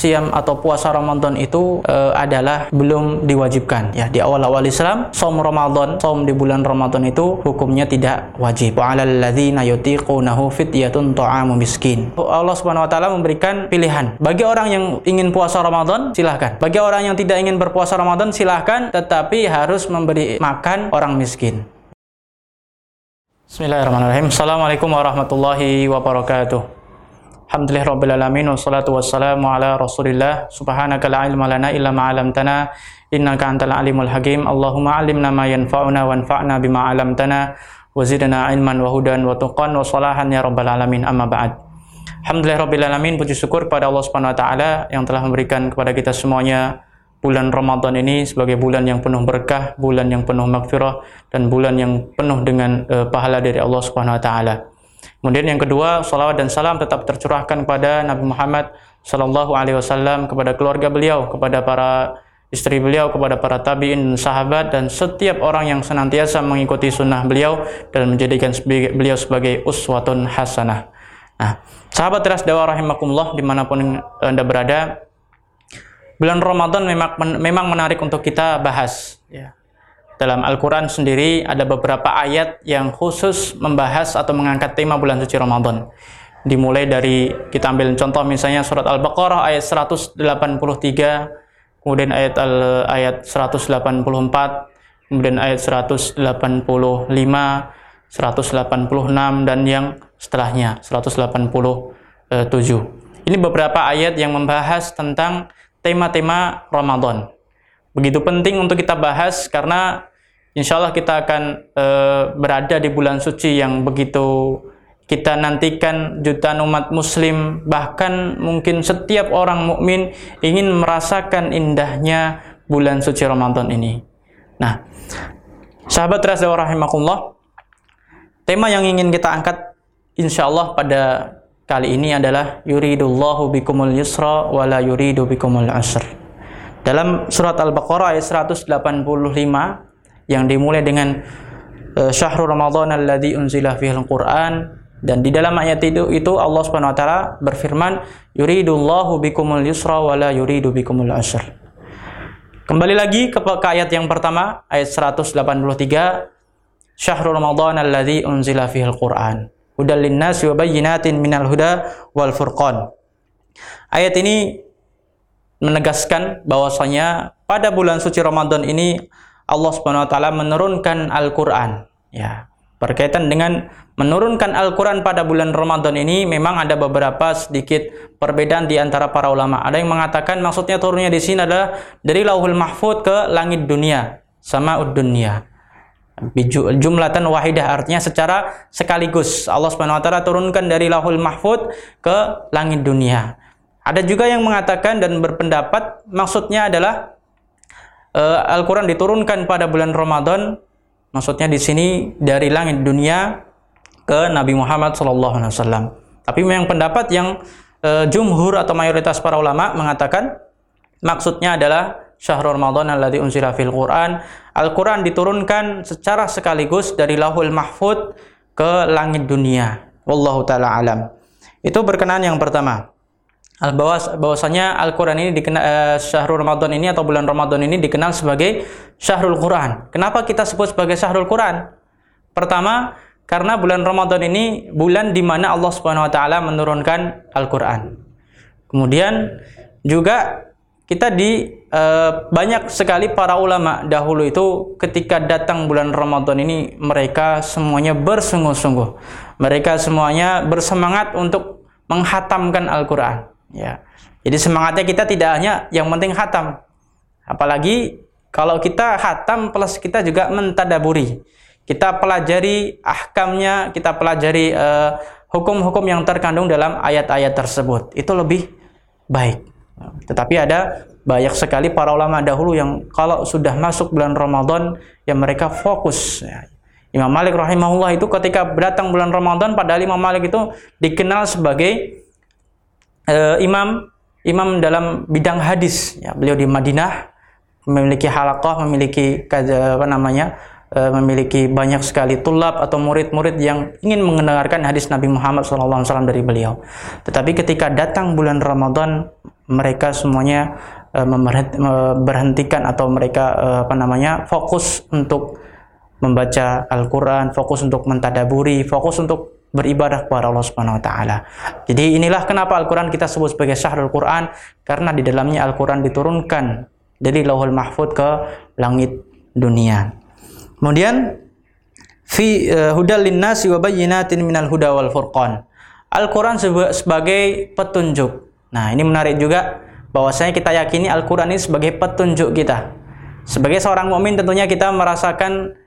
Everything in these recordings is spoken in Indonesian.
siam atau puasa Ramadan itu uh, adalah belum diwajibkan. Ya di awal-awal Islam som Ramadan som di bulan Ramadan itu hukumnya tidak wajib. Miskin. Allah Subhanahu wa taala memberikan pilihan. Bagi orang yang ingin puasa Ramadan silahkan. Bagi orang yang tidak ingin berpuasa Ramadan silahkan. Tetapi harus memberi makan orang miskin. Bismillahirrahmanirrahim. Assalamualaikum warahmatullahi wabarakatuh Alhamdulillah Rabbil Alamin Wassalatu wassalamu ala Rasulillah. Subhanaka la ilma lana illa ma'alamtana Innaka antal alimul hakim. Allahumma alimna ma yanfa'una wanfa'na bima alamtana Wazidana ilman wa hudan wa tuqan wa ya Rabbal Alamin. Amma ba'd. Alhamdulillah Rabbil Alamin Puji syukur pada Allah Subhanahu Wa Ta'ala Yang telah memberikan kepada kita semuanya Bulan Ramadan ini sebagai bulan yang penuh berkah Bulan yang penuh makfirah Dan bulan yang penuh dengan uh, pahala dari Allah Subhanahu Wa Ta'ala Kemudian yang kedua, salawat dan salam tetap tercurahkan kepada Nabi Muhammad Sallallahu Alaihi Wasallam, kepada keluarga beliau, kepada para istri beliau, kepada para tabiin, sahabat, dan setiap orang yang senantiasa mengikuti sunnah beliau dan menjadikan beliau sebagai uswatun hasanah. Nah, sahabat teras dakwah rahimakumullah di mana pun anda berada, bulan Ramadan memang memang menarik untuk kita bahas. Ya dalam Al-Quran sendiri ada beberapa ayat yang khusus membahas atau mengangkat tema bulan suci Ramadan. Dimulai dari, kita ambil contoh misalnya surat Al-Baqarah ayat 183, kemudian ayat al, ayat 184, kemudian ayat 185, 186, dan yang setelahnya, 187. Ini beberapa ayat yang membahas tentang tema-tema Ramadan. Begitu penting untuk kita bahas karena Insya Allah kita akan e, berada di bulan suci yang begitu kita nantikan jutaan umat muslim bahkan mungkin setiap orang mukmin ingin merasakan indahnya bulan suci Ramadan ini. Nah, sahabat rasa rahimakumullah, tema yang ingin kita angkat insya Allah pada kali ini adalah yuridullahu bikumul yusra wa la yuridu bikumul asr. Dalam surat Al-Baqarah ayat 185 yang dimulai dengan uh, syahrul Ramadan alladzi unzila fihi al-Qur'an dan di dalam ayat itu itu Allah Subhanahu wa taala berfirman yuridullahu bikumul yusra wa la yuridu bikumul usra. Kembali lagi ke, ke ayat yang pertama ayat 183 syahrul Ramadan alladzi unzila fihi al-Qur'an hudal linnasi wa bayyinatin minal huda wal furqan. Ayat ini menegaskan bahwasanya pada bulan suci Ramadan ini Allah Subhanahu wa taala menurunkan Al-Qur'an. Ya. Berkaitan dengan menurunkan Al-Qur'an pada bulan Ramadan ini memang ada beberapa sedikit perbedaan di antara para ulama. Ada yang mengatakan maksudnya turunnya di sini adalah dari Lauhul Mahfud ke langit dunia, sama dunia. Jumlatan wahidah artinya secara sekaligus Allah Subhanahu wa taala turunkan dari Lauhul Mahfud ke langit dunia. Ada juga yang mengatakan dan berpendapat maksudnya adalah uh, Al-Quran diturunkan pada bulan Ramadan, maksudnya di sini dari langit dunia ke Nabi Muhammad SAW. Tapi memang pendapat yang uh, jumhur atau mayoritas para ulama mengatakan maksudnya adalah syahrul Ramadan alladzi unzila fil Quran. Al-Quran diturunkan secara sekaligus dari Lahul Mahfud ke langit dunia. Wallahu taala alam. Itu berkenaan yang pertama bahwa bahwasanya Al-Qur'an ini dikenal uh, Syahrul Ramadan ini atau bulan Ramadan ini dikenal sebagai Syahrul Quran. Kenapa kita sebut sebagai Syahrul Quran? Pertama, karena bulan Ramadan ini bulan di mana Allah Subhanahu wa taala menurunkan Al-Qur'an. Kemudian juga kita di uh, banyak sekali para ulama dahulu itu ketika datang bulan Ramadan ini mereka semuanya bersungguh-sungguh. Mereka semuanya bersemangat untuk menghatamkan Al-Qur'an Ya. Jadi semangatnya kita tidak hanya yang penting hatam. Apalagi kalau kita hatam plus kita juga mentadaburi. Kita pelajari ahkamnya, kita pelajari uh, hukum-hukum yang terkandung dalam ayat-ayat tersebut. Itu lebih baik. Tetapi ada banyak sekali para ulama dahulu yang kalau sudah masuk bulan Ramadan yang mereka fokus ya. Imam Malik rahimahullah itu ketika datang bulan Ramadan padahal Imam Malik itu dikenal sebagai uh, imam imam dalam bidang hadis ya beliau di Madinah memiliki halakoh memiliki apa namanya e, memiliki banyak sekali tulab atau murid-murid yang ingin mendengarkan hadis Nabi Muhammad SAW dari beliau. Tetapi ketika datang bulan Ramadan, mereka semuanya e, berhentikan atau mereka e, apa namanya fokus untuk membaca Al-Quran, fokus untuk mentadaburi, fokus untuk beribadah kepada Allah Subhanahu wa taala. Jadi inilah kenapa Al-Qur'an kita sebut sebagai Syahrul Quran karena di dalamnya Al-Qur'an diturunkan dari Lauhul Mahfud ke langit dunia. Kemudian fi uh, hudal linnasi wa bayyinatin minal huda wal furqan. Al-Qur'an sebagai petunjuk. Nah, ini menarik juga bahwasanya kita yakini Al-Qur'an ini sebagai petunjuk kita. Sebagai seorang mukmin tentunya kita merasakan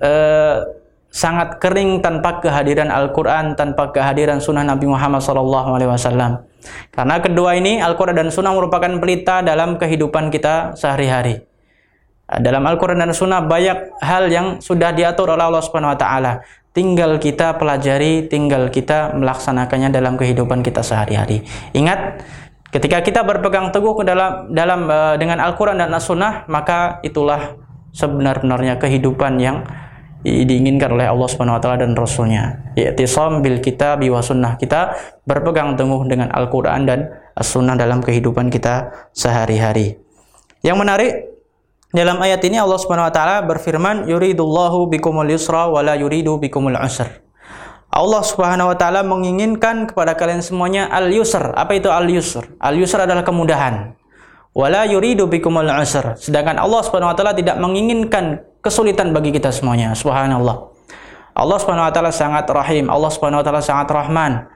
uh, sangat kering tanpa kehadiran Al-Quran, tanpa kehadiran Sunnah Nabi Muhammad SAW. Karena kedua ini, Al-Quran dan Sunnah merupakan pelita dalam kehidupan kita sehari-hari. Dalam Al-Quran dan Sunnah banyak hal yang sudah diatur oleh Allah Subhanahu Wa Taala. Tinggal kita pelajari, tinggal kita melaksanakannya dalam kehidupan kita sehari-hari. Ingat, ketika kita berpegang teguh dalam dalam uh, dengan Al-Quran dan As-Sunnah, maka itulah sebenar-benarnya kehidupan yang diinginkan oleh Allah Subhanahu wa taala dan rasulnya. I'tisam bil kitab wa sunnah. Kita berpegang teguh dengan Al-Qur'an dan As-Sunnah dalam kehidupan kita sehari-hari. Yang menarik dalam ayat ini Allah Subhanahu wa taala berfirman, "Yuridullahu bikumul yusra wa la yuridu bikumul usr." Allah Subhanahu wa taala menginginkan kepada kalian semuanya al-yusr. Apa itu al-yusr? Al-yusr adalah kemudahan wala yuridu bikumul usr. Sedangkan Allah Subhanahu wa taala tidak menginginkan kesulitan bagi kita semuanya. Subhanallah. Allah Subhanahu wa taala sangat rahim, Allah Subhanahu wa taala sangat rahman.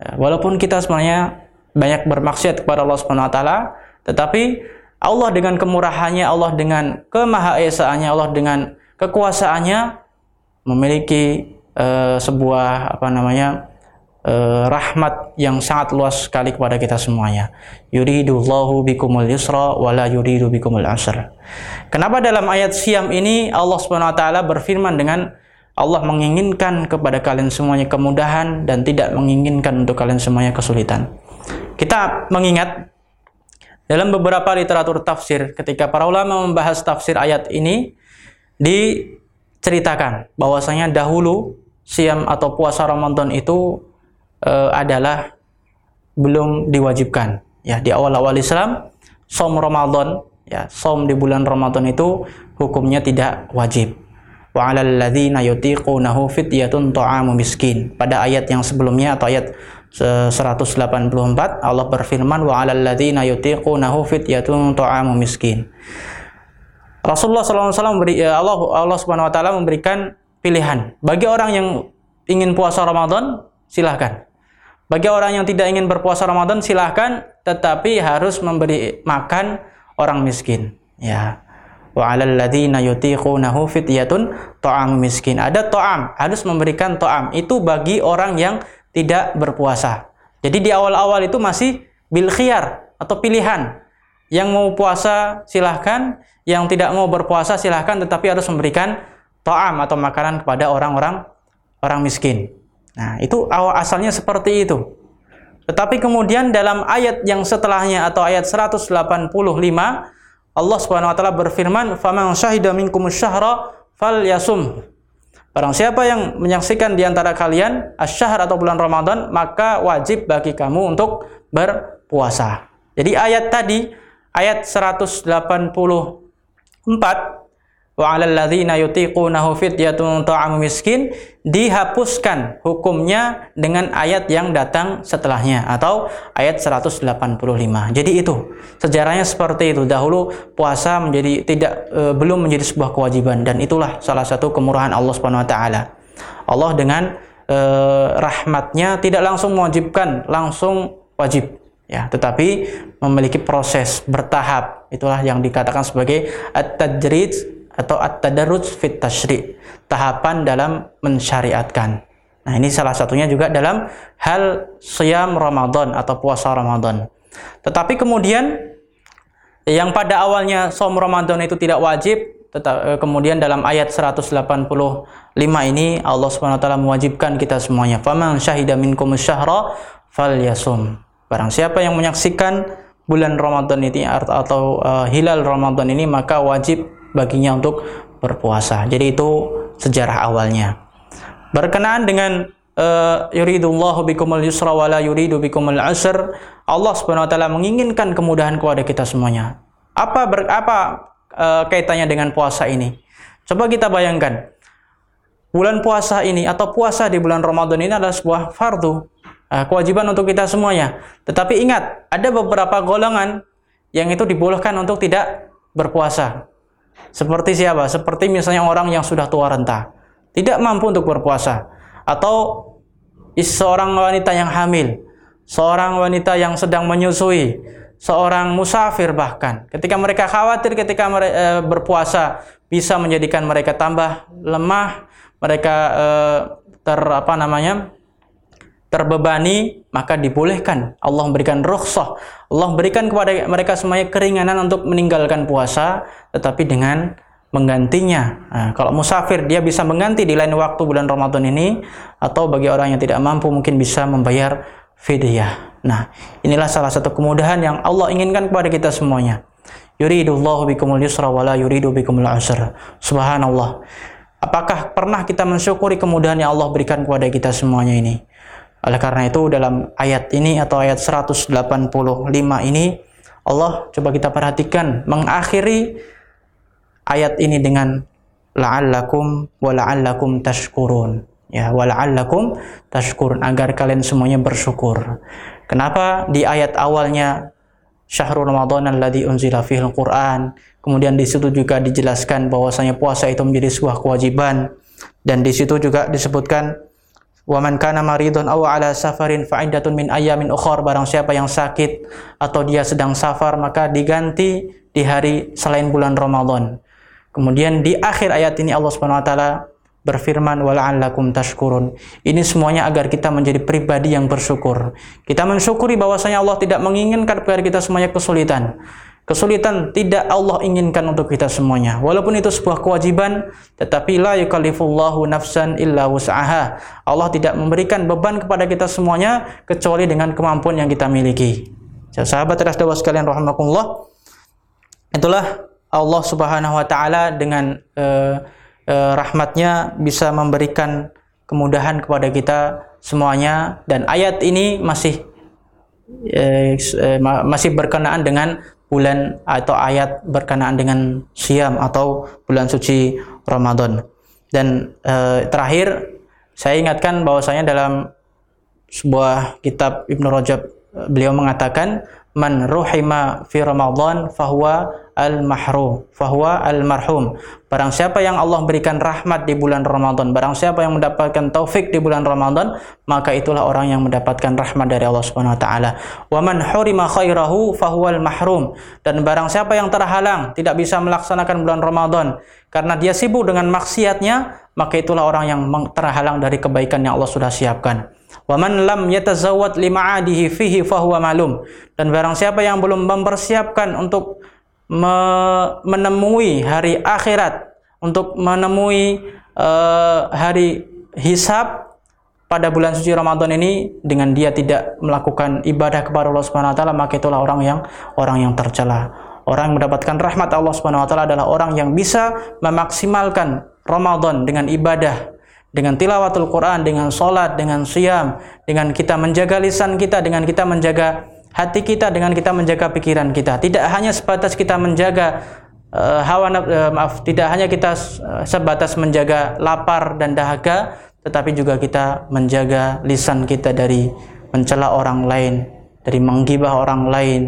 Ya, walaupun kita semuanya banyak bermaksiat kepada Allah Subhanahu wa taala, tetapi Allah dengan kemurahannya, Allah dengan kemahaesaannya, Allah dengan kekuasaannya memiliki uh, sebuah apa namanya uh, rahmat yang sangat luas sekali kepada kita semuanya. Yuridullahu bikumul yusra wala yuridu bikumul asr. Kenapa dalam ayat siam ini Allah Subhanahu wa taala berfirman dengan Allah menginginkan kepada kalian semuanya kemudahan dan tidak menginginkan untuk kalian semuanya kesulitan. Kita mengingat dalam beberapa literatur tafsir ketika para ulama membahas tafsir ayat ini diceritakan bahwasanya dahulu siam atau puasa Ramadan itu uh, adalah belum diwajibkan. Ya, di awal-awal Islam, som Ramadan, ya, som di bulan Ramadan itu hukumnya tidak wajib. Wa 'alal ladzina yutiqunahu fidyatun ta'amu miskin. Pada ayat yang sebelumnya atau ayat 184 Allah berfirman wa 'alal ladzina yutiqunahu fidyatun ta'amu miskin. Rasulullah SAW memberi ya Allah Allah Subhanahu wa taala memberikan pilihan bagi orang yang ingin puasa Ramadan silahkan bagi orang yang tidak ingin berpuasa Ramadan silahkan tetapi harus memberi makan orang miskin. Ya. Wa 'alal ladzina yutiqunahu fidyatun ta'am miskin. Ada ta'am, harus memberikan ta'am. Itu bagi orang yang tidak berpuasa. Jadi di awal-awal itu masih bil khiyar atau pilihan. Yang mau puasa silahkan, yang tidak mau berpuasa silahkan tetapi harus memberikan ta'am atau makanan kepada orang-orang orang miskin. Nah, itu awal asalnya seperti itu. Tetapi kemudian dalam ayat yang setelahnya atau ayat 185 Allah Subhanahu wa taala berfirman, "Faman syahida minkum syahra falyasum." Barang siapa yang menyaksikan di antara kalian asy-syahr atau bulan Ramadan, maka wajib bagi kamu untuk berpuasa. Jadi ayat tadi ayat 184 wa 'alal ladzina yutiqunahu fidyatun ta'amu miskin dihapuskan hukumnya dengan ayat yang datang setelahnya atau ayat 185. Jadi itu sejarahnya seperti itu. Dahulu puasa menjadi tidak e, belum menjadi sebuah kewajiban dan itulah salah satu kemurahan Allah Subhanahu wa taala. Allah dengan e, rahmatnya tidak langsung mewajibkan, langsung wajib ya, tetapi memiliki proses bertahap. Itulah yang dikatakan sebagai at-tajrid atau at-tadarruj fit tashri' tahapan dalam mensyariatkan. Nah, ini salah satunya juga dalam hal siam Ramadan atau puasa Ramadan. Tetapi kemudian yang pada awalnya som Ramadan itu tidak wajib, tetap eh, kemudian dalam ayat 185 ini Allah Subhanahu wa taala mewajibkan kita semuanya. Faman syahida minkum syahra falyasum. Barang siapa yang menyaksikan bulan Ramadan ini atau uh, hilal Ramadan ini maka wajib baginya untuk berpuasa. Jadi itu sejarah awalnya. Berkenaan dengan uh, bikumul yusra wa la yuridu bikumul usr, Allah Subhanahu wa taala menginginkan kemudahan kepada kita semuanya. Apa ber, apa uh, kaitannya dengan puasa ini? Coba kita bayangkan. Bulan puasa ini atau puasa di bulan Ramadan ini adalah sebuah fardu, uh, kewajiban untuk kita semuanya. Tetapi ingat, ada beberapa golongan yang itu dibolehkan untuk tidak berpuasa. Seperti siapa? Seperti misalnya orang yang sudah tua renta, tidak mampu untuk berpuasa, atau seorang wanita yang hamil, seorang wanita yang sedang menyusui, seorang musafir bahkan. Ketika mereka khawatir ketika mereka e, berpuasa bisa menjadikan mereka tambah lemah, mereka e, ter apa namanya? Terbebani, maka dibolehkan. Allah memberikan rukhsah. Allah berikan kepada mereka semuanya keringanan untuk meninggalkan puasa, tetapi dengan menggantinya. Nah, kalau musafir dia bisa mengganti di lain waktu bulan Ramadan ini atau bagi orang yang tidak mampu mungkin bisa membayar fidyah. Nah, inilah salah satu kemudahan yang Allah inginkan kepada kita semuanya. Yuridullahu bikumul yusra wa la yuridu bikumul usra. Subhanallah. Apakah pernah kita mensyukuri kemudahan yang Allah berikan kepada kita semuanya ini? Oleh karena itu dalam ayat ini atau ayat 185 ini Allah coba kita perhatikan mengakhiri ayat ini dengan la'allakum wa la'allakum tashkurun ya wa la'allakum tashkurun agar kalian semuanya bersyukur. Kenapa di ayat awalnya syahrul ramadan alladzi unzila fihi quran kemudian di situ juga dijelaskan bahwasanya puasa itu menjadi sebuah kewajiban dan di situ juga disebutkan Wa man kana maridun aw ala safarin fa iddatun min ayamin ukhra barang siapa yang sakit atau dia sedang safar maka diganti di hari selain bulan Ramadan. Kemudian di akhir ayat ini Allah Subhanahu wa taala berfirman wala'allakum tashkurun. Ini semuanya agar kita menjadi pribadi yang bersyukur. Kita mensyukuri bahwasanya Allah tidak menginginkan kepada kita semuanya kesulitan. Kesulitan tidak Allah inginkan untuk kita semuanya. Walaupun itu sebuah kewajiban, tetapi la yukallifullahu nafsan illa wus'aha. Allah tidak memberikan beban kepada kita semuanya kecuali dengan kemampuan yang kita miliki. Ya, sahabat terhadap sekalian rahimakumullah. Itulah Allah Subhanahu wa taala dengan uh, uh, rahmatnya bisa memberikan kemudahan kepada kita semuanya dan ayat ini masih uh, masih berkenaan dengan bulan atau ayat berkenaan dengan siam atau bulan suci Ramadan. Dan e, terakhir saya ingatkan bahwasanya dalam sebuah kitab Ibnu Rajab beliau mengatakan man ruhima fi Ramadan fahuwa al-mahrum fahuwa al-marhum. Barang siapa yang Allah berikan rahmat di bulan Ramadan barang siapa yang mendapatkan taufik di bulan Ramadan maka itulah orang yang mendapatkan rahmat dari Allah Subhanahu wa taala. Wa man hurima khairahu fahuwa al-mahrum. Dan barang siapa yang terhalang tidak bisa melaksanakan bulan Ramadan karena dia sibuk dengan maksiatnya maka itulah orang yang terhalang dari kebaikan yang Allah sudah siapkan. Wa man lam yatazawwad lima'adihi fihi fahuwa malum. Dan barang siapa yang belum mempersiapkan untuk me menemui hari akhirat, untuk menemui uh, hari hisab pada bulan suci Ramadan ini dengan dia tidak melakukan ibadah kepada Allah Subhanahu wa taala maka itulah orang yang orang yang tercela. Orang yang mendapatkan rahmat Allah Subhanahu wa taala adalah orang yang bisa memaksimalkan Ramadan dengan ibadah dengan tilawatul Quran, dengan solat, dengan siam, dengan kita menjaga lisan kita, dengan kita menjaga hati kita, dengan kita menjaga pikiran kita. Tidak hanya sebatas kita menjaga uh, hawa uh, maaf, tidak hanya kita uh, sebatas menjaga lapar dan dahaga, tetapi juga kita menjaga lisan kita dari mencela orang lain, dari menggibah orang lain,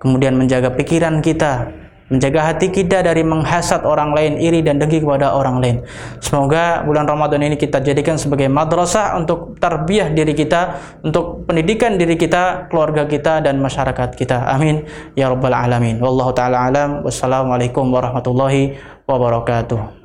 kemudian menjaga pikiran kita menjaga hati kita dari menghasat orang lain, iri dan dengki kepada orang lain. Semoga bulan Ramadan ini kita jadikan sebagai madrasah untuk tarbiyah diri kita, untuk pendidikan diri kita, keluarga kita dan masyarakat kita. Amin ya rabbal alamin. Wallahu taala alam. Wassalamualaikum warahmatullahi wabarakatuh.